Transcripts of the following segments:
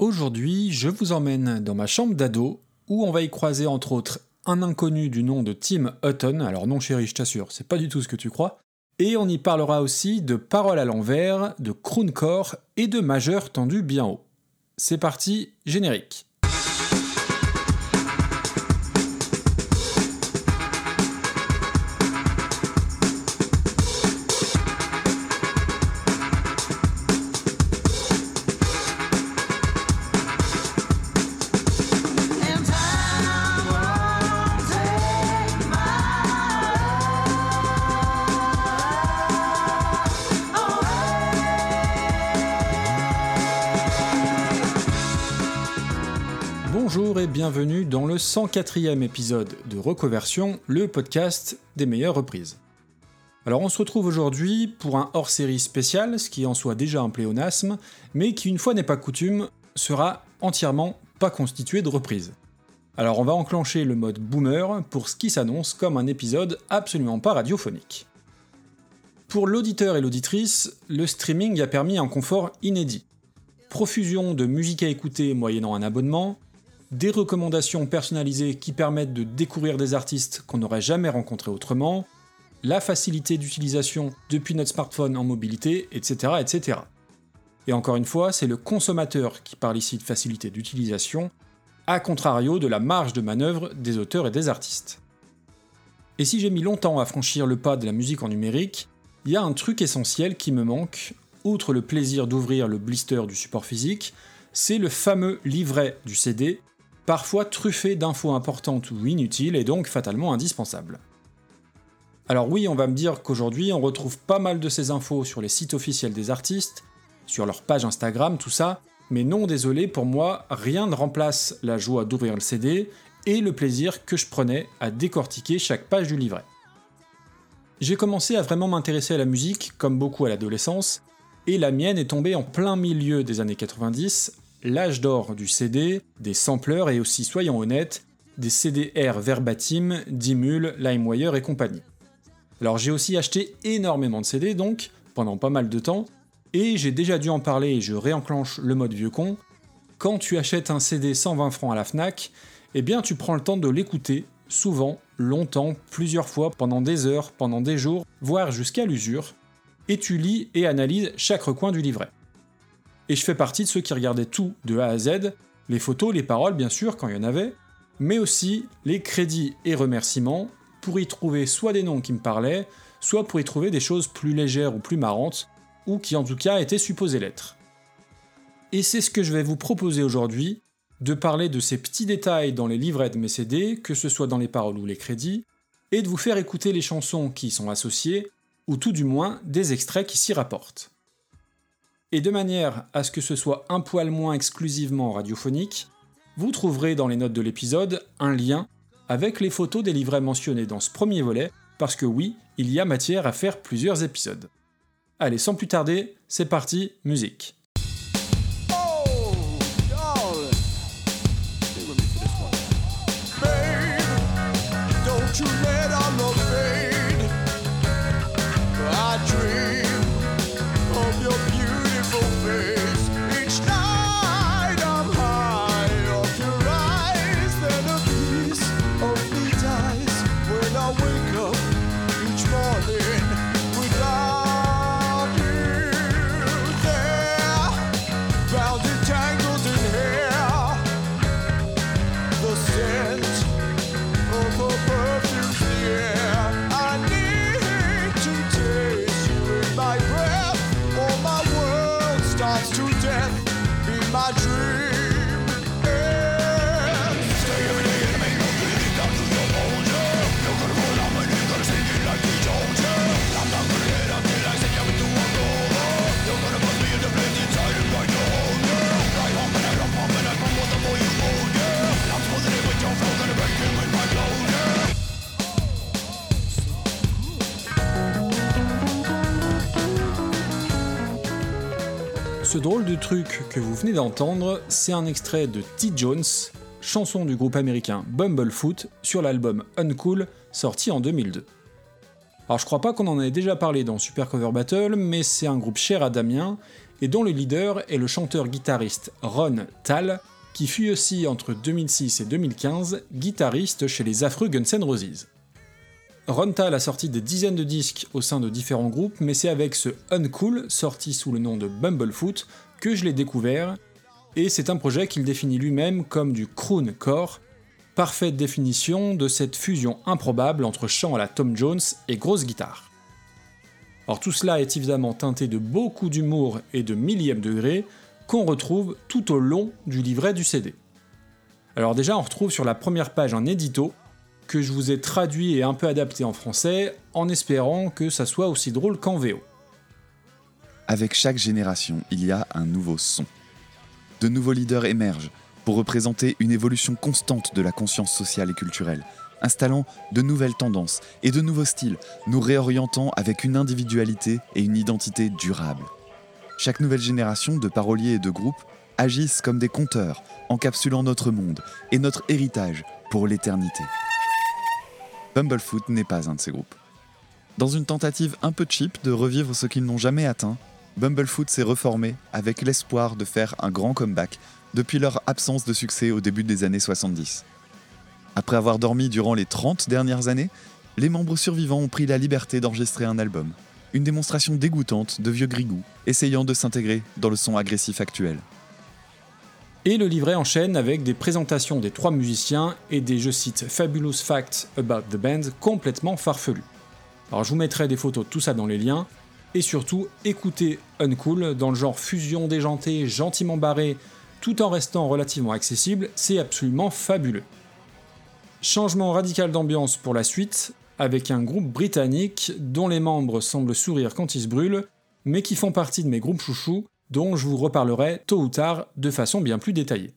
Aujourd'hui, je vous emmène dans ma chambre d'ado où on va y croiser entre autres un inconnu du nom de Tim Hutton. Alors non chéri, je t'assure, c'est pas du tout ce que tu crois. Et on y parlera aussi de paroles à l'envers, de crooncore et de majeur tendu bien haut. C'est parti, générique. Bienvenue dans le 104e épisode de Reconversion, le podcast des meilleures reprises. Alors on se retrouve aujourd'hui pour un hors-série spécial, ce qui en soit déjà un pléonasme, mais qui une fois n'est pas coutume, sera entièrement pas constitué de reprises. Alors on va enclencher le mode boomer pour ce qui s'annonce comme un épisode absolument pas radiophonique. Pour l'auditeur et l'auditrice, le streaming a permis un confort inédit. Profusion de musique à écouter moyennant un abonnement, des recommandations personnalisées qui permettent de découvrir des artistes qu'on n'aurait jamais rencontrés autrement, la facilité d'utilisation depuis notre smartphone en mobilité, etc., etc. Et encore une fois, c'est le consommateur qui parle ici de facilité d'utilisation, à contrario de la marge de manœuvre des auteurs et des artistes. Et si j'ai mis longtemps à franchir le pas de la musique en numérique, il y a un truc essentiel qui me manque, outre le plaisir d'ouvrir le blister du support physique, c'est le fameux livret du CD parfois truffé d'infos importantes ou inutiles et donc fatalement indispensables. Alors oui, on va me dire qu'aujourd'hui on retrouve pas mal de ces infos sur les sites officiels des artistes, sur leur page Instagram, tout ça, mais non désolé, pour moi, rien ne remplace la joie d'ouvrir le CD et le plaisir que je prenais à décortiquer chaque page du livret. J'ai commencé à vraiment m'intéresser à la musique, comme beaucoup à l'adolescence, et la mienne est tombée en plein milieu des années 90 l'âge d'or du CD, des sampleurs et aussi, soyons honnêtes, des CDR verbatim, Dimul, LimeWire et compagnie. Alors j'ai aussi acheté énormément de CD donc, pendant pas mal de temps, et j'ai déjà dû en parler et je réenclenche le mode vieux con. Quand tu achètes un CD 120 francs à la Fnac, eh bien tu prends le temps de l'écouter, souvent, longtemps, plusieurs fois, pendant des heures, pendant des jours, voire jusqu'à l'usure, et tu lis et analyses chaque recoin du livret et je fais partie de ceux qui regardaient tout de A à Z, les photos, les paroles bien sûr quand il y en avait, mais aussi les crédits et remerciements pour y trouver soit des noms qui me parlaient, soit pour y trouver des choses plus légères ou plus marrantes, ou qui en tout cas étaient supposées l'être. Et c'est ce que je vais vous proposer aujourd'hui, de parler de ces petits détails dans les livrets de mes CD, que ce soit dans les paroles ou les crédits, et de vous faire écouter les chansons qui y sont associées, ou tout du moins des extraits qui s'y rapportent. Et de manière à ce que ce soit un poil moins exclusivement radiophonique, vous trouverez dans les notes de l'épisode un lien avec les photos des livrets mentionnés dans ce premier volet, parce que oui, il y a matière à faire plusieurs épisodes. Allez, sans plus tarder, c'est parti, musique. Truc que vous venez d'entendre, c'est un extrait de T. Jones, chanson du groupe américain Bumblefoot sur l'album Uncool sorti en 2002. Alors je crois pas qu'on en ait déjà parlé dans Super Cover Battle, mais c'est un groupe cher à Damien, et dont le leader est le chanteur-guitariste Ron Tal, qui fut aussi entre 2006 et 2015 guitariste chez les affreux Guns N' Roses. Ron Tal a sorti des dizaines de disques au sein de différents groupes, mais c'est avec ce Uncool, sorti sous le nom de Bumblefoot, que je l'ai découvert, et c'est un projet qu'il définit lui-même comme du crooncore, parfaite définition de cette fusion improbable entre chant à la Tom Jones et grosse guitare. Or tout cela est évidemment teinté de beaucoup d'humour et de millième degré qu'on retrouve tout au long du livret du CD. Alors déjà on retrouve sur la première page un édito que je vous ai traduit et un peu adapté en français en espérant que ça soit aussi drôle qu'en VO. Avec chaque génération, il y a un nouveau son. De nouveaux leaders émergent pour représenter une évolution constante de la conscience sociale et culturelle, installant de nouvelles tendances et de nouveaux styles, nous réorientant avec une individualité et une identité durable. Chaque nouvelle génération de paroliers et de groupes agissent comme des conteurs, encapsulant notre monde et notre héritage pour l'éternité. Bumblefoot n'est pas un de ces groupes. Dans une tentative un peu cheap de revivre ce qu'ils n'ont jamais atteint, Bumblefoot s'est reformé avec l'espoir de faire un grand comeback depuis leur absence de succès au début des années 70. Après avoir dormi durant les 30 dernières années, les membres survivants ont pris la liberté d'enregistrer un album. Une démonstration dégoûtante de vieux grigou essayant de s'intégrer dans le son agressif actuel. Et le livret enchaîne avec des présentations des trois musiciens et des, je cite, Fabulous Facts About the Band complètement farfelus. Alors je vous mettrai des photos de tout ça dans les liens, et surtout écoutez Uncool dans le genre fusion déjantée, gentiment barré, tout en restant relativement accessible, c'est absolument fabuleux. Changement radical d'ambiance pour la suite, avec un groupe britannique dont les membres semblent sourire quand ils se brûlent, mais qui font partie de mes groupes chouchous, dont je vous reparlerai tôt ou tard de façon bien plus détaillée.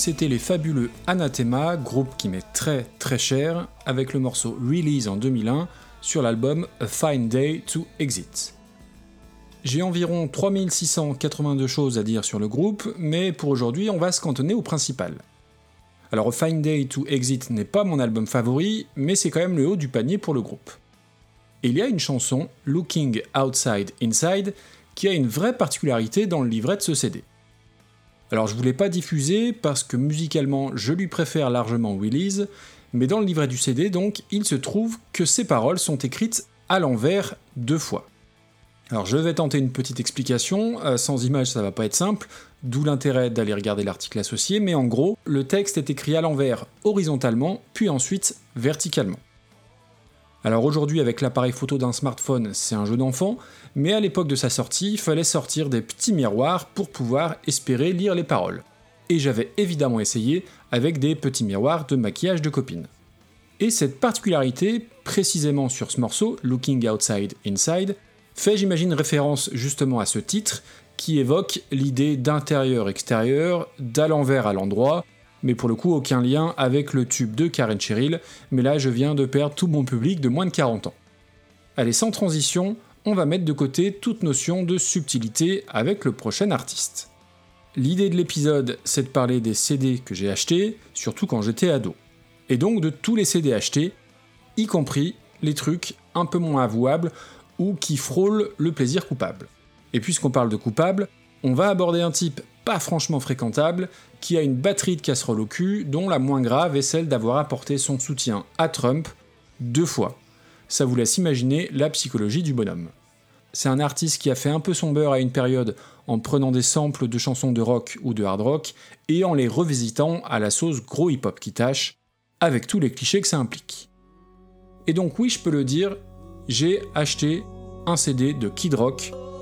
C'était les fabuleux Anathema, groupe qui m'est très très cher, avec le morceau Release en 2001 sur l'album A Fine Day to Exit. J'ai environ 3682 choses à dire sur le groupe, mais pour aujourd'hui on va se cantonner au principal. Alors A Fine Day to Exit n'est pas mon album favori, mais c'est quand même le haut du panier pour le groupe. Il y a une chanson, Looking Outside Inside, qui a une vraie particularité dans le livret de ce CD. Alors je voulais pas diffuser parce que musicalement je lui préfère largement Willis, mais dans le livret du CD donc il se trouve que ces paroles sont écrites à l'envers deux fois. Alors je vais tenter une petite explication, euh, sans image ça va pas être simple, d'où l'intérêt d'aller regarder l'article associé, mais en gros, le texte est écrit à l'envers horizontalement, puis ensuite verticalement. Alors aujourd'hui avec l'appareil photo d'un smartphone c'est un jeu d'enfant, mais à l'époque de sa sortie il fallait sortir des petits miroirs pour pouvoir espérer lire les paroles. Et j'avais évidemment essayé avec des petits miroirs de maquillage de copine. Et cette particularité, précisément sur ce morceau, Looking Outside Inside, fait j'imagine référence justement à ce titre qui évoque l'idée d'intérieur-extérieur, d'à l'envers à l'endroit, mais pour le coup aucun lien avec le tube de Karen Cheryl, mais là je viens de perdre tout mon public de moins de 40 ans. Allez, sans transition, on va mettre de côté toute notion de subtilité avec le prochain artiste. L'idée de l'épisode, c'est de parler des CD que j'ai achetés, surtout quand j'étais ado. Et donc de tous les CD achetés, y compris les trucs un peu moins avouables ou qui frôlent le plaisir coupable. Et puisqu'on parle de coupable, on va aborder un type pas franchement fréquentable, qui a une batterie de casseroles au cul, dont la moins grave est celle d'avoir apporté son soutien à Trump deux fois. Ça vous laisse imaginer la psychologie du bonhomme. C'est un artiste qui a fait un peu son beurre à une période en prenant des samples de chansons de rock ou de hard rock et en les revisitant à la sauce gros hip-hop qui tâche, avec tous les clichés que ça implique. Et donc oui, je peux le dire, j'ai acheté un CD de Kid Rock,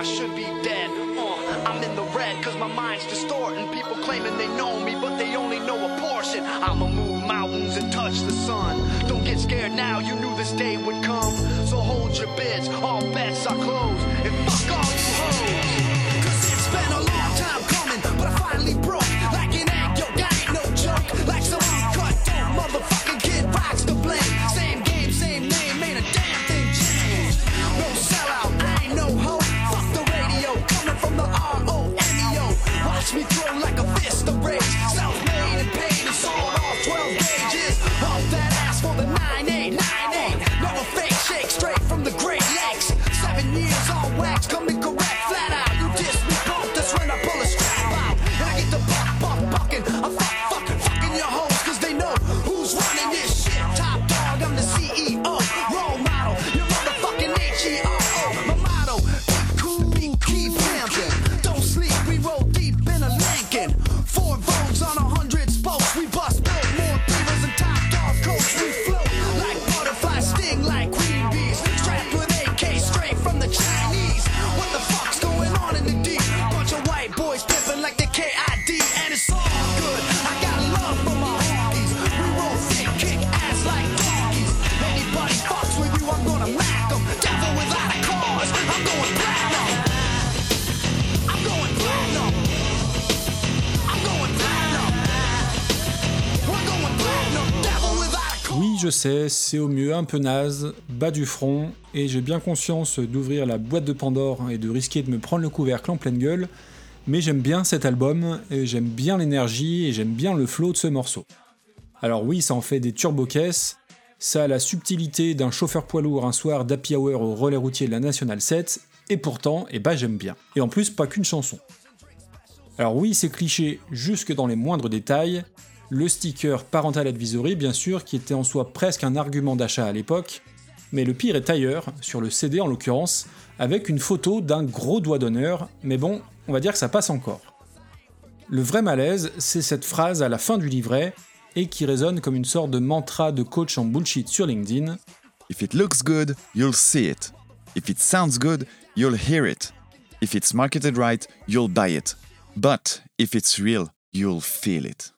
I should be dead. Uh, I'm in the red cause my mind's distorting. People claiming they know me, but they only know a portion. I'ma move mountains and touch the sun. Don't get scared now, you knew this day would come. So hold your bids, all bets are closed. And fuck all you hoes. C'est au mieux un peu naze, bas du front, et j'ai bien conscience d'ouvrir la boîte de Pandore et de risquer de me prendre le couvercle en pleine gueule, mais j'aime bien cet album, et j'aime bien l'énergie, et j'aime bien le flow de ce morceau. Alors oui, ça en fait des turbo-caisses, ça a la subtilité d'un chauffeur poids lourd un soir d'happy hour au relais routier de la National 7, et pourtant, eh ben j'aime bien. Et en plus, pas qu'une chanson. Alors oui, c'est cliché jusque dans les moindres détails. Le sticker Parental Advisory, bien sûr, qui était en soi presque un argument d'achat à l'époque. Mais le pire est ailleurs, sur le CD en l'occurrence, avec une photo d'un gros doigt d'honneur, mais bon, on va dire que ça passe encore. Le vrai malaise, c'est cette phrase à la fin du livret, et qui résonne comme une sorte de mantra de coach en bullshit sur LinkedIn. If it looks good, you'll see it. If it sounds good, you'll hear it. If it's marketed right, you'll buy it. But if it's real, you'll feel it.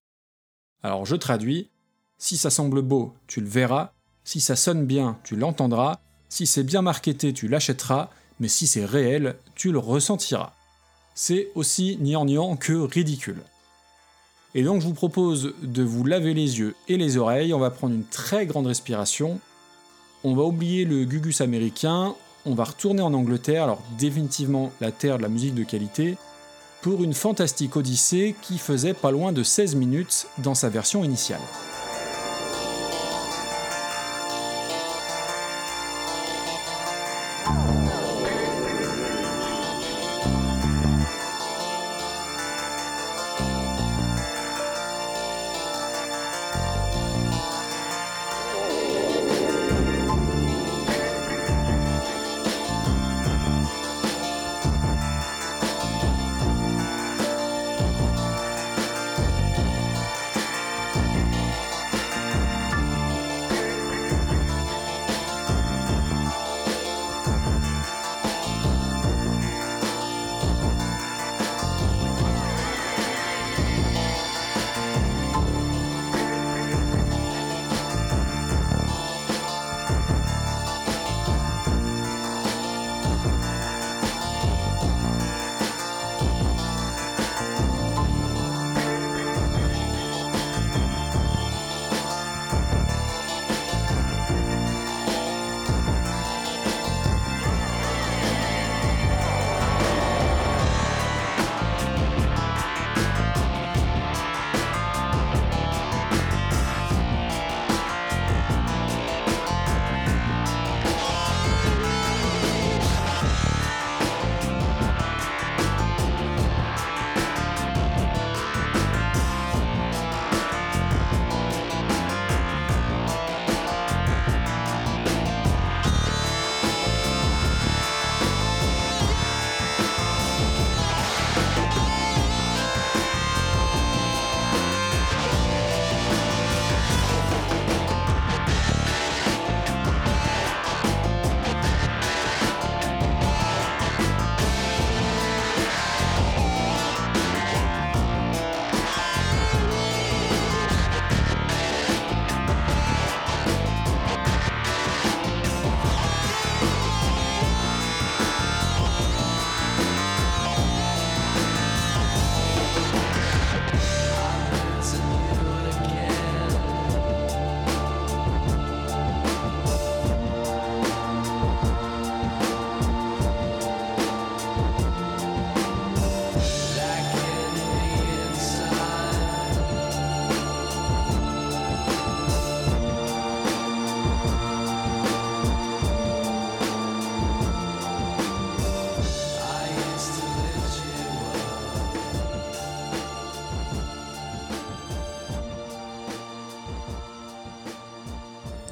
Alors je traduis, si ça semble beau, tu le verras, si ça sonne bien, tu l'entendras, si c'est bien marketé, tu l'achèteras, mais si c'est réel, tu le ressentiras. C'est aussi gnangnan que ridicule. Et donc je vous propose de vous laver les yeux et les oreilles, on va prendre une très grande respiration, on va oublier le gugus américain, on va retourner en Angleterre, alors définitivement la terre de la musique de qualité, pour une fantastique odyssée qui faisait pas loin de 16 minutes dans sa version initiale.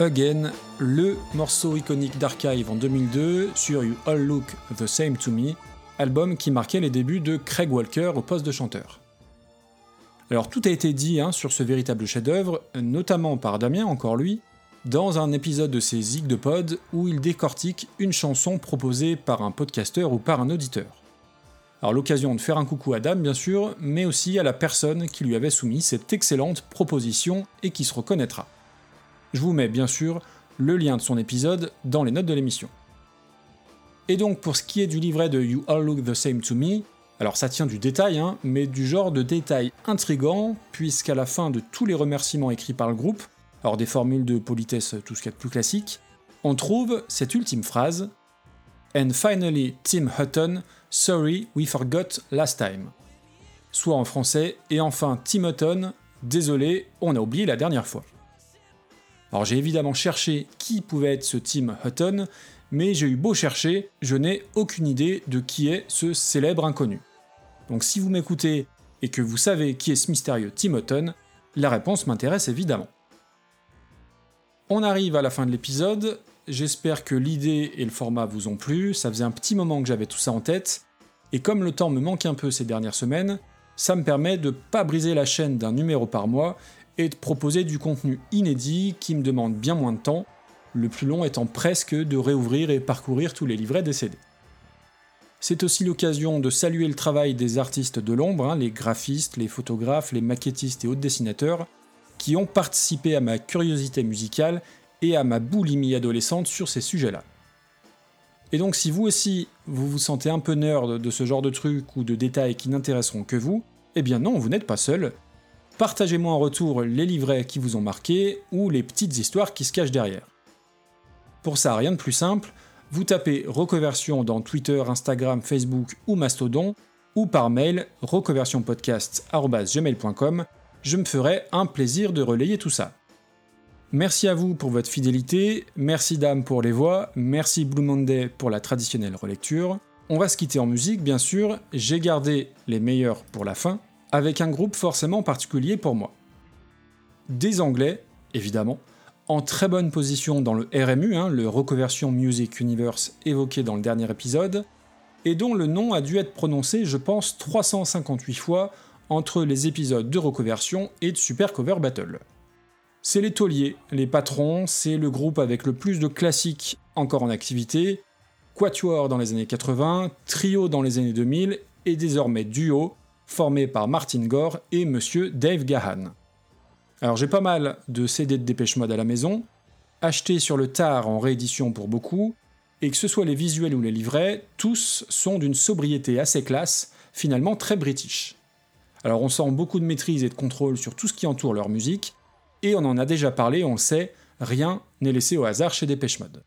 Again, le morceau iconique d'Archive en 2002 sur You All Look the Same to Me, album qui marquait les débuts de Craig Walker au poste de chanteur. Alors tout a été dit hein, sur ce véritable chef-d'œuvre, notamment par Damien, encore lui, dans un épisode de ses Zig de Pod où il décortique une chanson proposée par un podcasteur ou par un auditeur. Alors l'occasion de faire un coucou à Dame bien sûr, mais aussi à la personne qui lui avait soumis cette excellente proposition et qui se reconnaîtra. Je vous mets bien sûr le lien de son épisode dans les notes de l'émission. Et donc pour ce qui est du livret de You All Look the Same to Me, alors ça tient du détail, hein, mais du genre de détail intrigant, puisqu'à la fin de tous les remerciements écrits par le groupe, alors des formules de politesse tout ce qu'il y a de plus classique, on trouve cette ultime phrase And finally, Tim Hutton, sorry we forgot last time. Soit en français, et enfin Tim Hutton, désolé, on a oublié la dernière fois. Alors j'ai évidemment cherché qui pouvait être ce Tim Hutton, mais j'ai eu beau chercher, je n'ai aucune idée de qui est ce célèbre inconnu. Donc si vous m'écoutez et que vous savez qui est ce mystérieux Tim Hutton, la réponse m'intéresse évidemment. On arrive à la fin de l'épisode, j'espère que l'idée et le format vous ont plu, ça faisait un petit moment que j'avais tout ça en tête, et comme le temps me manque un peu ces dernières semaines, ça me permet de pas briser la chaîne d'un numéro par mois et de proposer du contenu inédit qui me demande bien moins de temps, le plus long étant presque de réouvrir et parcourir tous les livrets CD. C'est aussi l'occasion de saluer le travail des artistes de l'ombre, hein, les graphistes, les photographes, les maquettistes et autres dessinateurs, qui ont participé à ma curiosité musicale et à ma boulimie adolescente sur ces sujets-là. Et donc si vous aussi vous vous sentez un peu nerd de ce genre de trucs ou de détails qui n'intéresseront que vous, eh bien non, vous n'êtes pas seul. Partagez-moi en retour les livrets qui vous ont marqué ou les petites histoires qui se cachent derrière. Pour ça, rien de plus simple, vous tapez Reconversion dans Twitter, Instagram, Facebook ou Mastodon, ou par mail reconversionpodcast.gmail.com je me ferai un plaisir de relayer tout ça. Merci à vous pour votre fidélité, merci Dame pour les voix, merci Blue Monday pour la traditionnelle relecture. On va se quitter en musique, bien sûr, j'ai gardé les meilleurs pour la fin, avec un groupe forcément particulier pour moi. Des Anglais, évidemment, en très bonne position dans le RMU, hein, le Reconversion Music Universe évoqué dans le dernier épisode, et dont le nom a dû être prononcé, je pense, 358 fois entre les épisodes de Reconversion et de Super Cover Battle. C'est les tauliers, les patrons, c'est le groupe avec le plus de classiques encore en activité, quatuor dans les années 80, trio dans les années 2000 et désormais duo, formé par Martin Gore et Monsieur Dave Gahan. Alors j'ai pas mal de CD de Dépêche Mode à la maison, achetés sur le tard en réédition pour beaucoup, et que ce soit les visuels ou les livrets, tous sont d'une sobriété assez classe, finalement très british. Alors on sent beaucoup de maîtrise et de contrôle sur tout ce qui entoure leur musique, et on en a déjà parlé, on le sait, rien n'est laissé au hasard chez Dépêche Mode.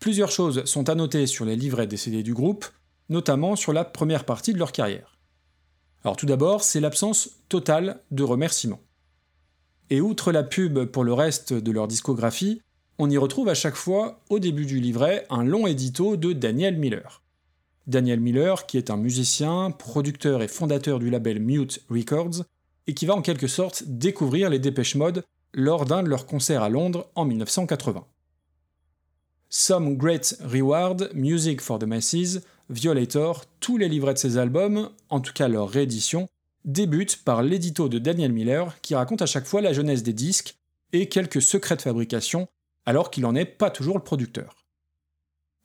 Plusieurs choses sont à noter sur les livrets des CD du groupe, notamment sur la première partie de leur carrière. Alors tout d'abord, c'est l'absence totale de remerciements. Et outre la pub pour le reste de leur discographie, on y retrouve à chaque fois, au début du livret, un long édito de Daniel Miller. Daniel Miller, qui est un musicien, producteur et fondateur du label Mute Records, et qui va en quelque sorte découvrir les Dépêche Mode lors d'un de leurs concerts à Londres en 1980. Some Great Reward, Music for the Masses, Violator, tous les livrets de ces albums, en tout cas leur réédition, débutent par l'édito de Daniel Miller qui raconte à chaque fois la jeunesse des disques et quelques secrets de fabrication, alors qu'il n'en est pas toujours le producteur.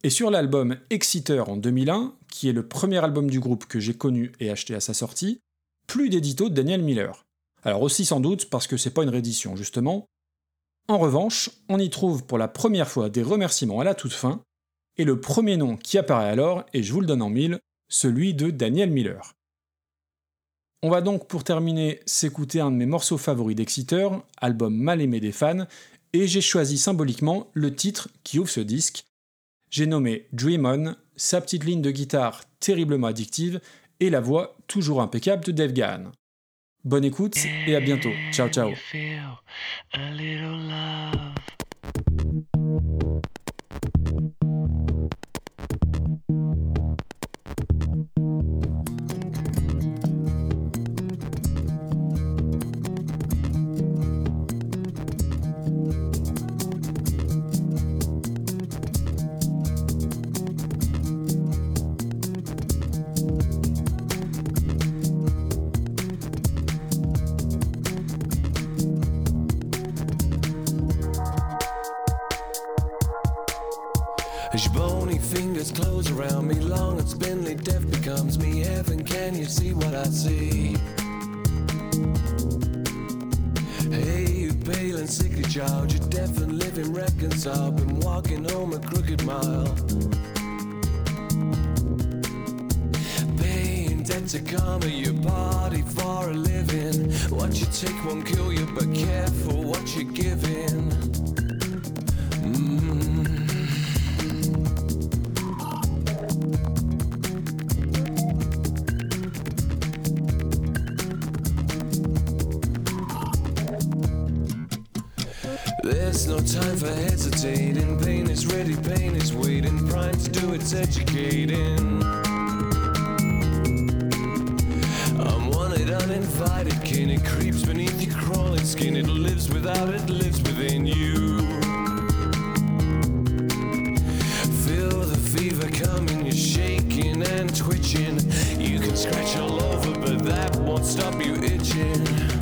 Et sur l'album Exciter en 2001, qui est le premier album du groupe que j'ai connu et acheté à sa sortie, plus d'édito de Daniel Miller. Alors aussi sans doute parce que c'est pas une réédition justement. En revanche, on y trouve pour la première fois des remerciements à la toute fin, et le premier nom qui apparaît alors, et je vous le donne en mille, celui de Daniel Miller. On va donc pour terminer s'écouter un de mes morceaux favoris d'Exeter, album mal aimé des fans, et j'ai choisi symboliquement le titre qui ouvre ce disque, j'ai nommé Dream On, sa petite ligne de guitare terriblement addictive et la voix toujours impeccable de Dave Gahan. Bonne écoute et à bientôt. Ciao ciao. Thank you. Your bony fingers close around me, long and spindly death becomes me. Heaven, can you see what I see? Hey, you pale and sickly child, you're deaf and living reconciled. Been walking home a crooked mile. Paying debt to karma, your body for a living. What you take won't kill you, but careful what you're giving. There's no time for hesitating. Pain is ready, pain is waiting. Prime to do its educating. I'm wanted, uninvited kin. It creeps beneath your crawling skin. It lives without, it lives within you. Feel the fever coming, you're shaking and twitching. You can scratch all over, but that won't stop you itching.